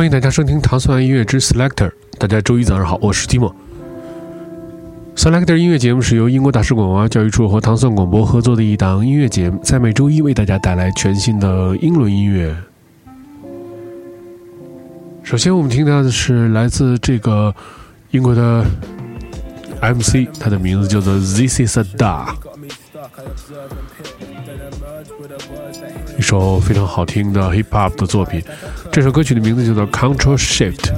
欢迎大家收听糖蒜音乐之 Selector。大家周一早上好，我是蒂莫。Selector 音乐节目是由英国大使馆文化教育处和糖蒜广播合作的一档音乐节目，在每周一为大家带来全新的英伦音乐。首先，我们听到的是来自这个英国的 MC，他的名字叫做 This Is A Da。一首非常好听的 hip hop 的作品，这首歌曲的名字叫做 Control Shift。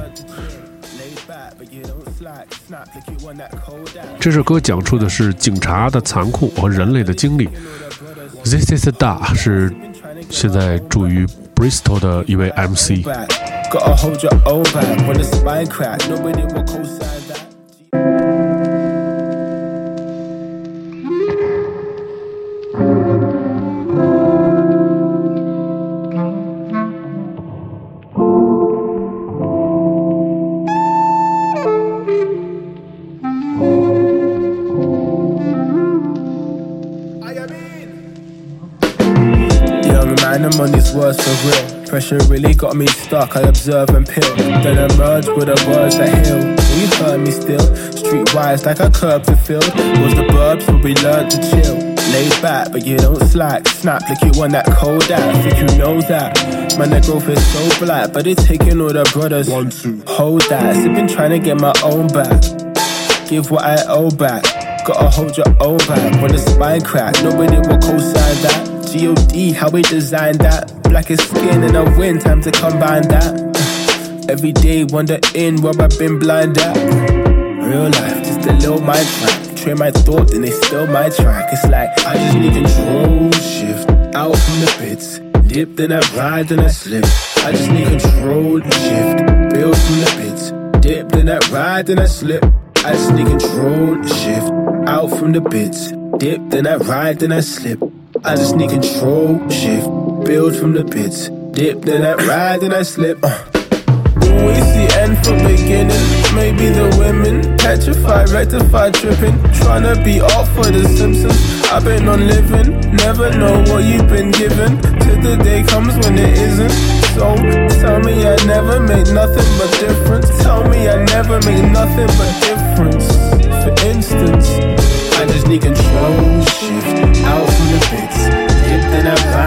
这首歌讲述的是警察的残酷和人类的经历。This is Da 是现在住于 Bristol 的一位 MC。Words for real. Pressure really got me stuck, I observe and peel. Then emerge with the words that heal. You heard me still, streetwise like I curb the field. Was the burbs where we learned to chill. Laid back, but you don't slack. Snap like you want that cold ass. Think you know that. Man, that growth is so black, but it's taking all the brothers. One, two. Hold that. I've been trying to get my own back. Give what I owe back. Gotta hold your own back when the spine crack. Nobody will co-sign that. God, how we designed that. Blackest skin and I win, time to combine that. Every day wonder in where I've been blind at. Real life, just a little mind track. Train my thought, then they still my track. It's like I just need control, shift out from the pits. Dip, then I ride, then I slip. I just need control, shift, build from the pits. Dip, then I ride, then I slip. I just need control, shift out from the pits. Dip, then I ride, then I slip. I just need control, shift, build from the pits. Dip, then I ride, then I slip. Uh. Always the end from beginning. Maybe the women petrified, rectified, tripping. Tryna be off for the Simpsons. I've been on living, never know what you've been given. Till the day comes when it isn't. So tell me I never made nothing but difference. Tell me I never made nothing but difference. For instance, I just need control, shift out from the pits.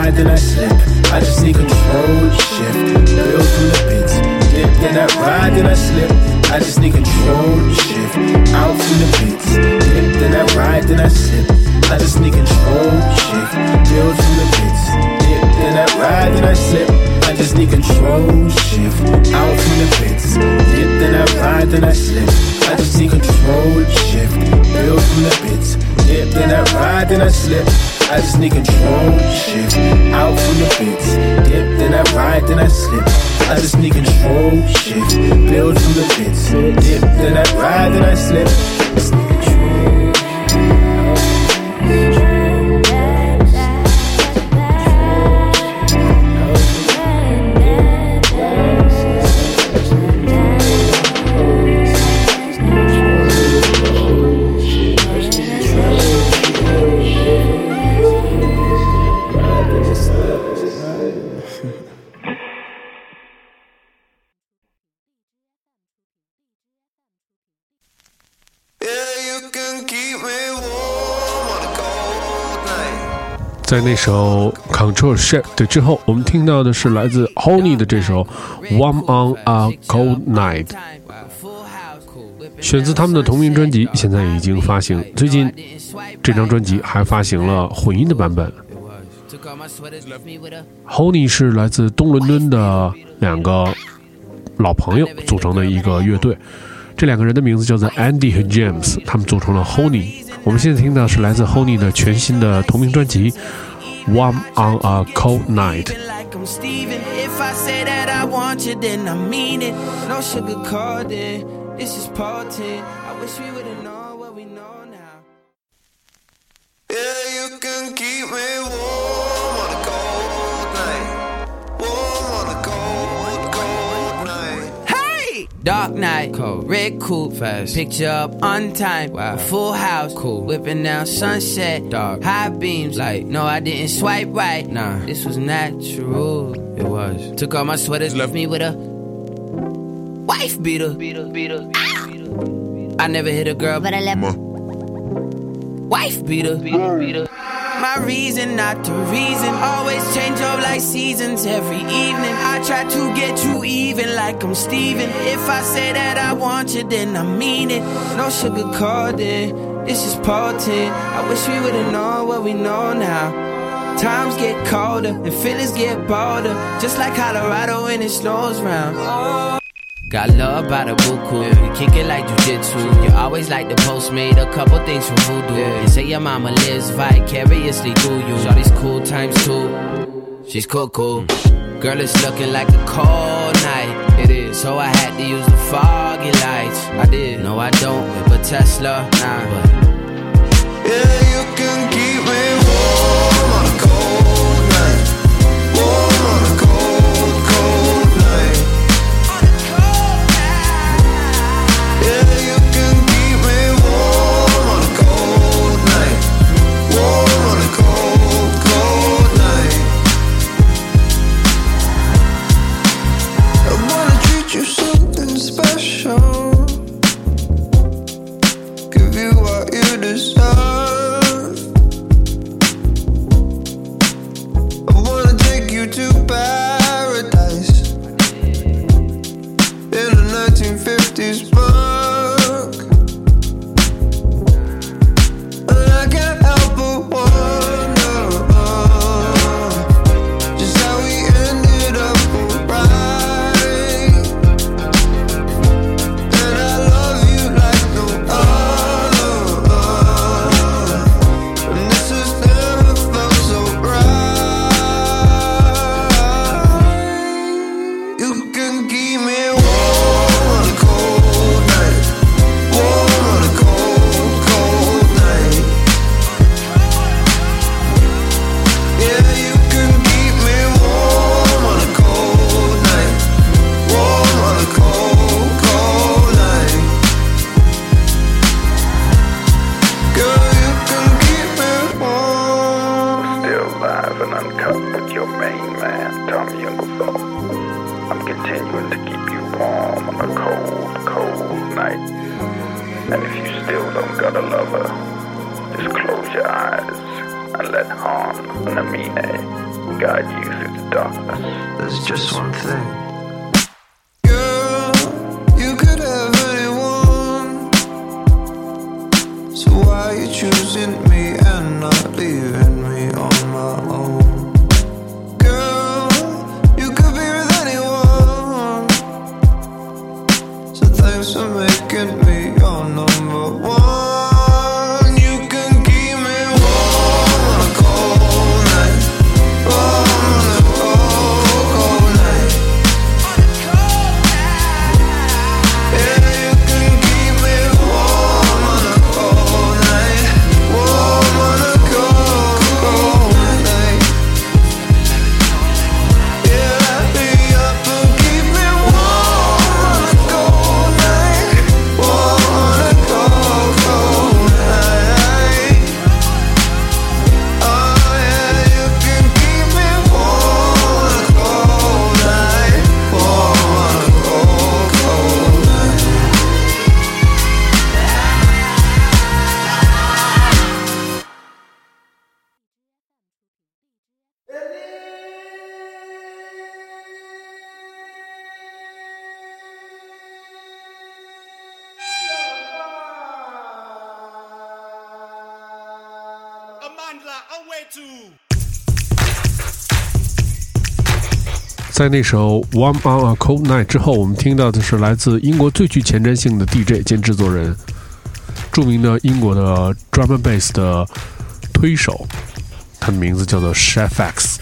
Then I slip. I just need control, shift, build from the pits. Dip, then I ride, then I slip. I just need control, shift, out from the pits. Dip, then I ride, then I slip. I just need control, shift, build from the pits. Dip, then I ride, then I slip. I just need control, shift, out from the pits. Dip, then I ride, then I slip. I just need control, shift, build from the pits. Dip, then I ride, then I slip. I just need control, shift out from the pits. Dip, then I ride, then I slip. I just need control, shift, build from the pits. Dip, then I ride, then I slip. 在那首 Control Shift 之后，我们听到的是来自 Honey 的这首 Warm on a Cold Night，选自他们的同名专辑，现在已经发行。最近这张专辑还发行了混音的版本。Honey 是来自东伦敦的两个老朋友组成的一个乐队，这两个人的名字叫做 Andy 和 James，他们组成了 Honey。我们现在听到是来自 Honey 的全新的同名专辑《One on a Cold Night》。I wish we were Dark night, cold, red coupe, fast, picture up on time, wow. full house, cool, whipping down sunset, dark, high beams, like, no, I didn't swipe right, nah, this was natural, it was. Took all my sweaters, left me with a wife beater, beater, beater. Ah! I never hit a girl, but I left my wife beater, beater, beater. My reason, not the reason. Always change up like seasons every evening. I try to get you even like I'm Steven. If I say that I want you, then I mean it. No sugar coated. This is potent. I wish we would've known what we know now. Times get colder and feelings get bolder. Just like Colorado when it snows round. Got love by the buku. You kick it like jujitsu. You always like the post made a couple things from voodoo. You say your mama lives vicariously through you. these cool times too. She's cool, cool. Girl, it's looking like a cold night. It is. So I had to use the foggy lights. I did. No, I don't a Tesla. Nah, but Yeah, you can keep me But your main man. 在那首《Warm on a Cold Night》之后，我们听到的是来自英国最具前瞻性的 DJ 兼制作人，著名的英国的 drum and bass 的推手，他的名字叫做 Chef X。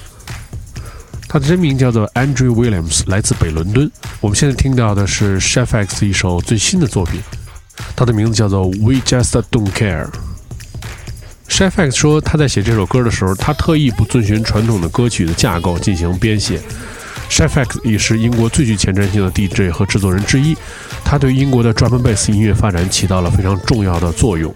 他的真名叫做 Andrew Williams，来自北伦敦。我们现在听到的是 Chef X 一首最新的作品，他的名字叫做 We Just Don't Care。Chef X 说他在写这首歌的时候，他特意不遵循传统的歌曲的架构进行编写。Chef X 也是英国最具前瞻性的 DJ 和制作人之一，他对英国的 drum and bass 音乐发展起到了非常重要的作用。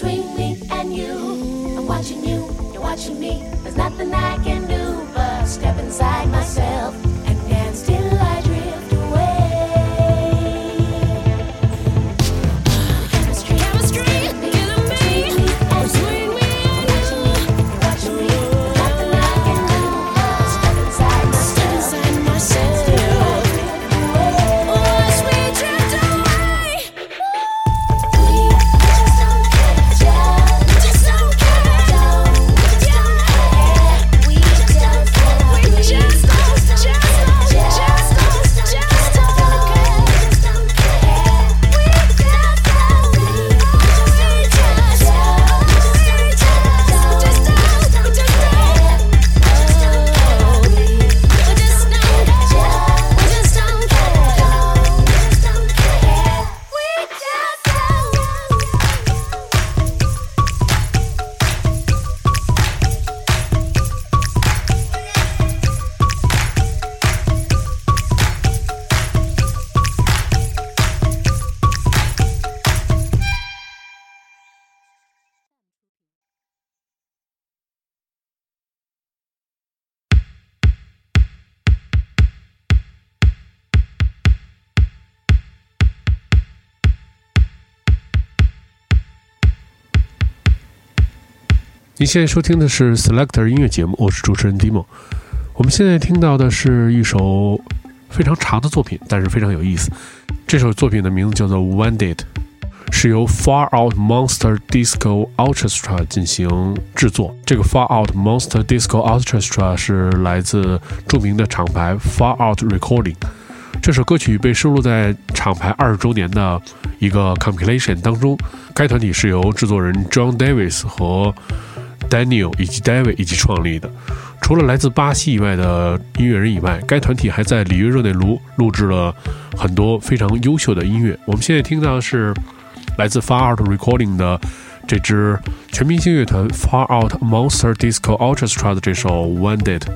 Between me and you. I'm watching you, you're watching me. There's nothing I can do but step inside myself and dance till I 您现在收听的是 Selector 音乐节目，我是主持人 Dimo。我们现在听到的是一首非常长的作品，但是非常有意思。这首作品的名字叫做《Winded》，是由 Far Out Monster Disco Orchestra 进行制作。这个 Far Out Monster Disco Orchestra 是来自著名的厂牌 Far Out Recording。这首歌曲被收录在厂牌二十周年的一个 compilation 当中。该团体是由制作人 John Davis 和 Daniel 以及 David 一起创立的。除了来自巴西以外的音乐人以外，该团体还在里约热内卢录制了很多非常优秀的音乐。我们现在听到的是来自 Far Out Recording 的这支全明星乐团 Far Out Monster Disco Orchestra 的这首 One Date。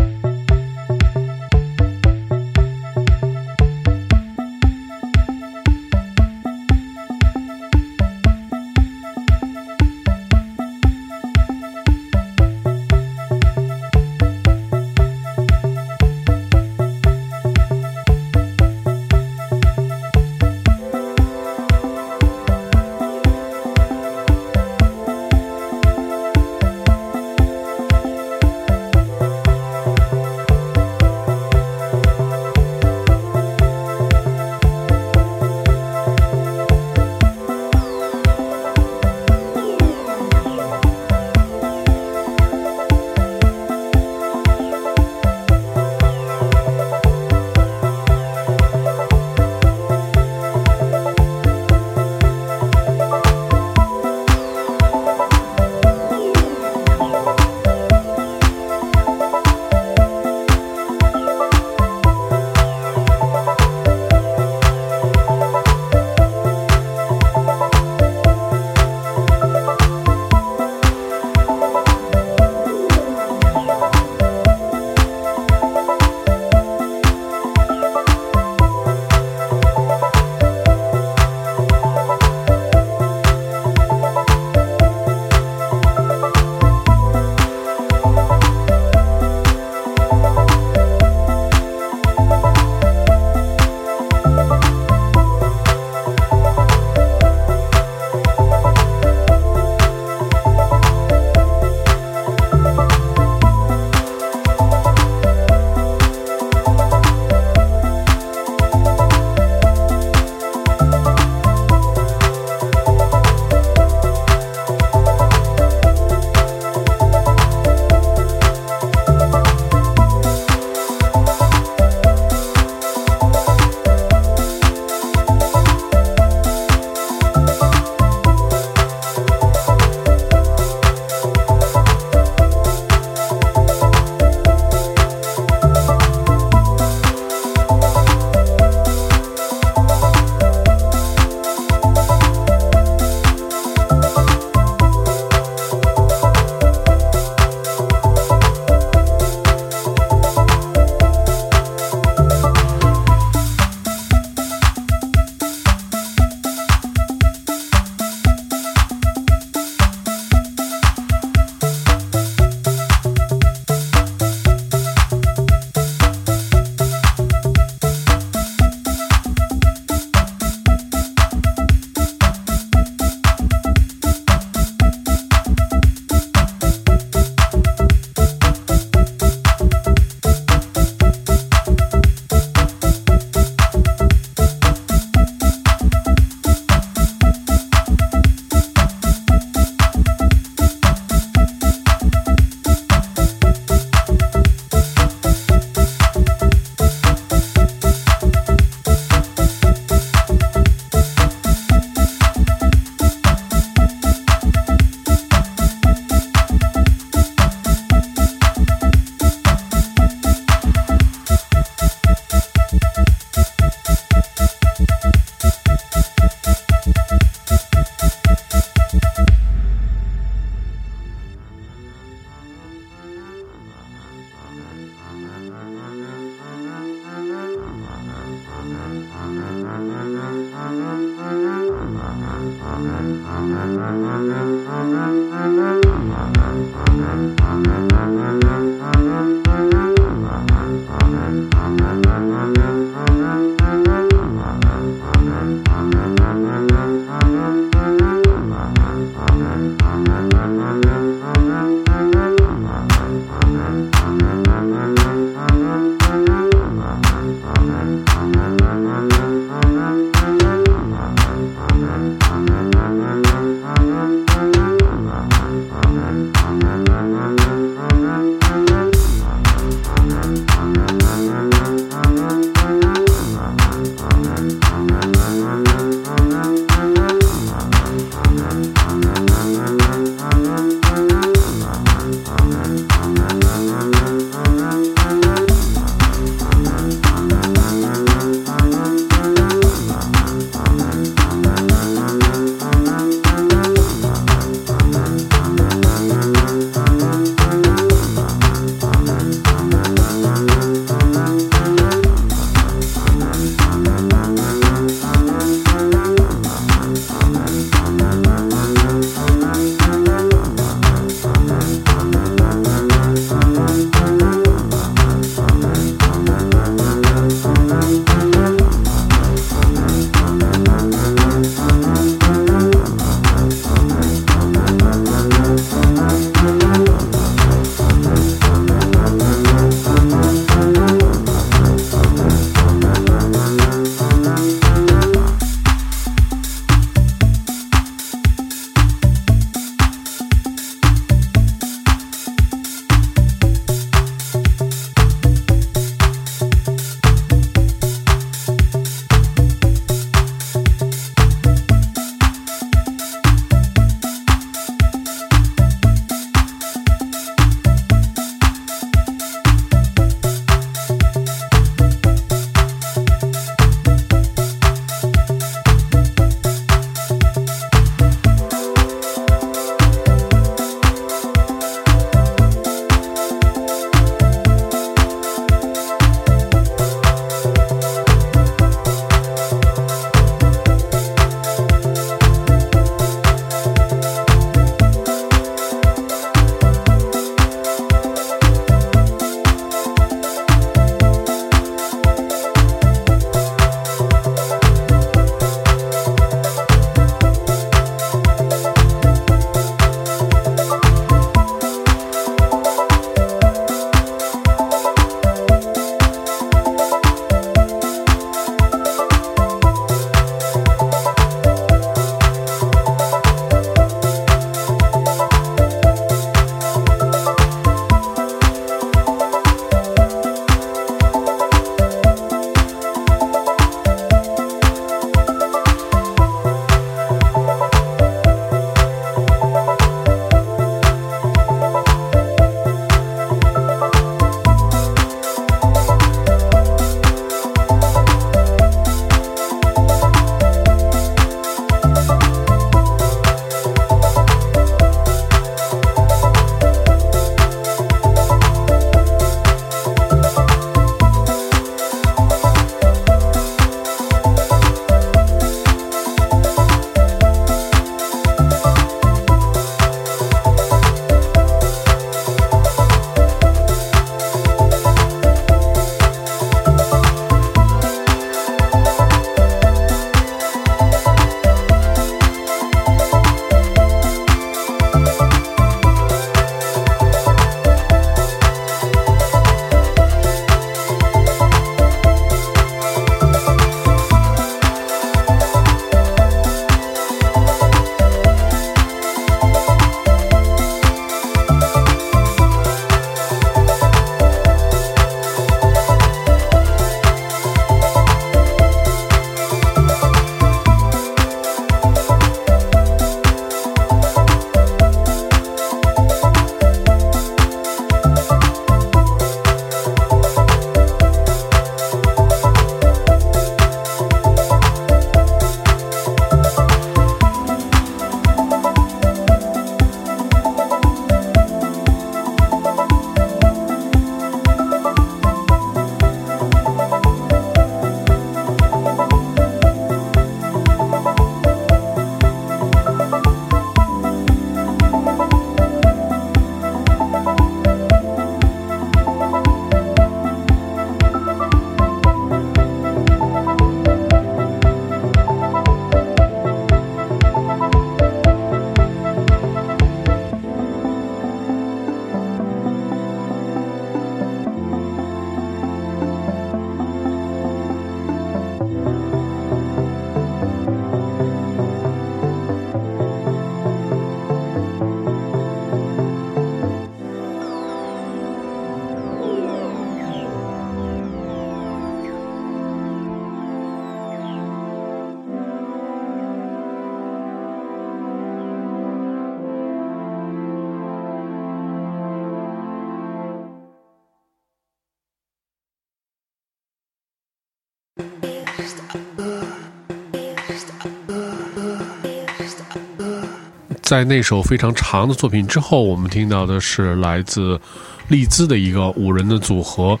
在那首非常长的作品之后，我们听到的是来自利兹的一个五人的组合，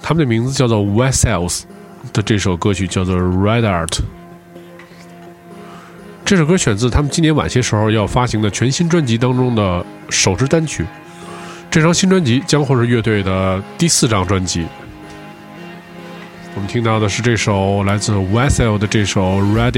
他们的名字叫做 Wessels 的这首歌曲叫做《Red Art》。这首歌选自他们今年晚些时候要发行的全新专辑当中的首支单曲。这张新专辑将会是乐队的第四张专辑。我们听到的是这首来自 Wessel 的这首《Red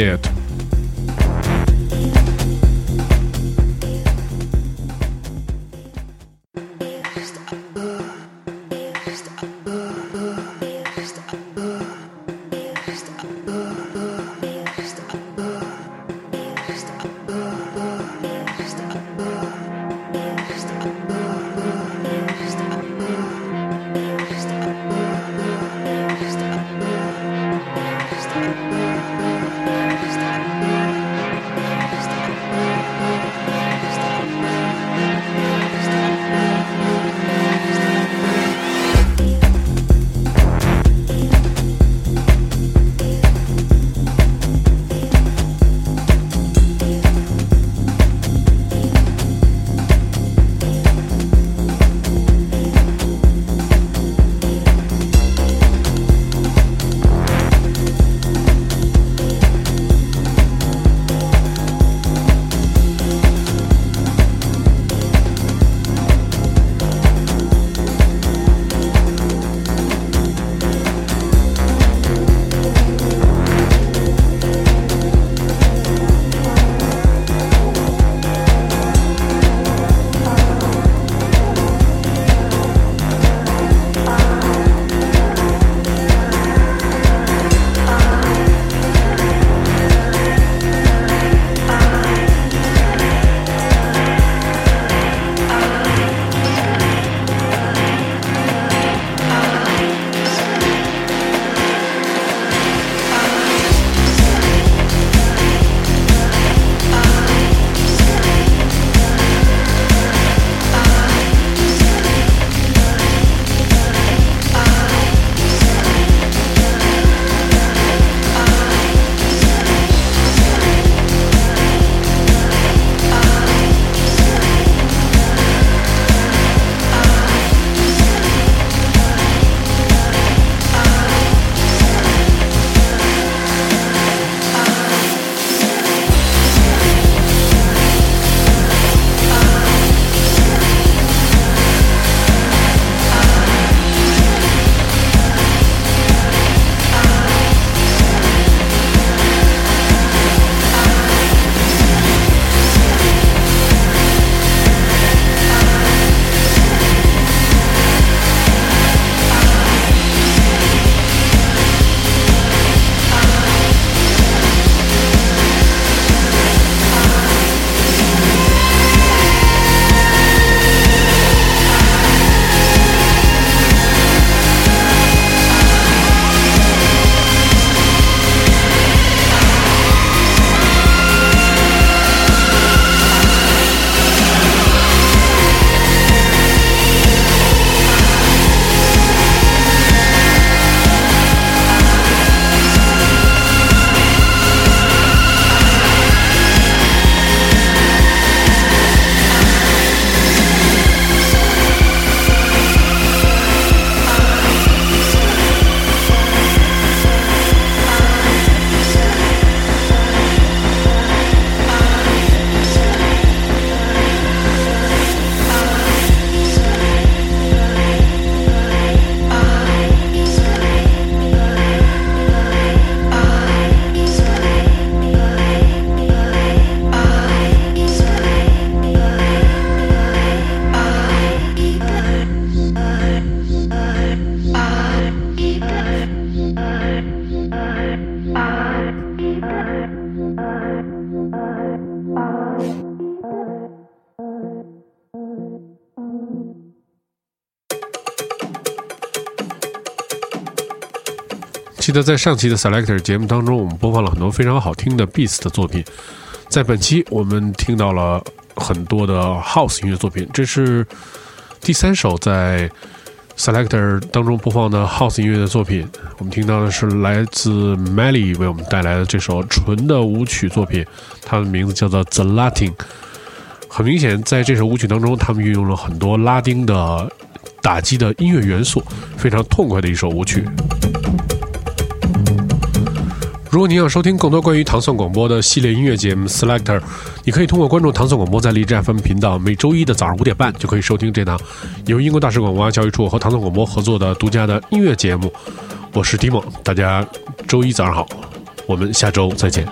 得在上期的 Selector 节目当中，我们播放了很多非常好听的 Beats 的作品。在本期，我们听到了很多的 House 音乐作品，这是第三首在 Selector 当中播放的 House 音乐的作品。我们听到的是来自 Melly 为我们带来的这首纯的舞曲作品，它的名字叫做 The Latin。很明显，在这首舞曲当中，他们运用了很多拉丁的打击的音乐元素，非常痛快的一首舞曲。如果您想收听更多关于糖蒜广播的系列音乐节目 Selector，你可以通过关注糖蒜广播在荔枝 FM 频道，每周一的早上五点半就可以收听这档由英国大使馆文化教育处和糖蒜广播合作的独家的音乐节目。我是 Timo，大家周一早上好，我们下周再见。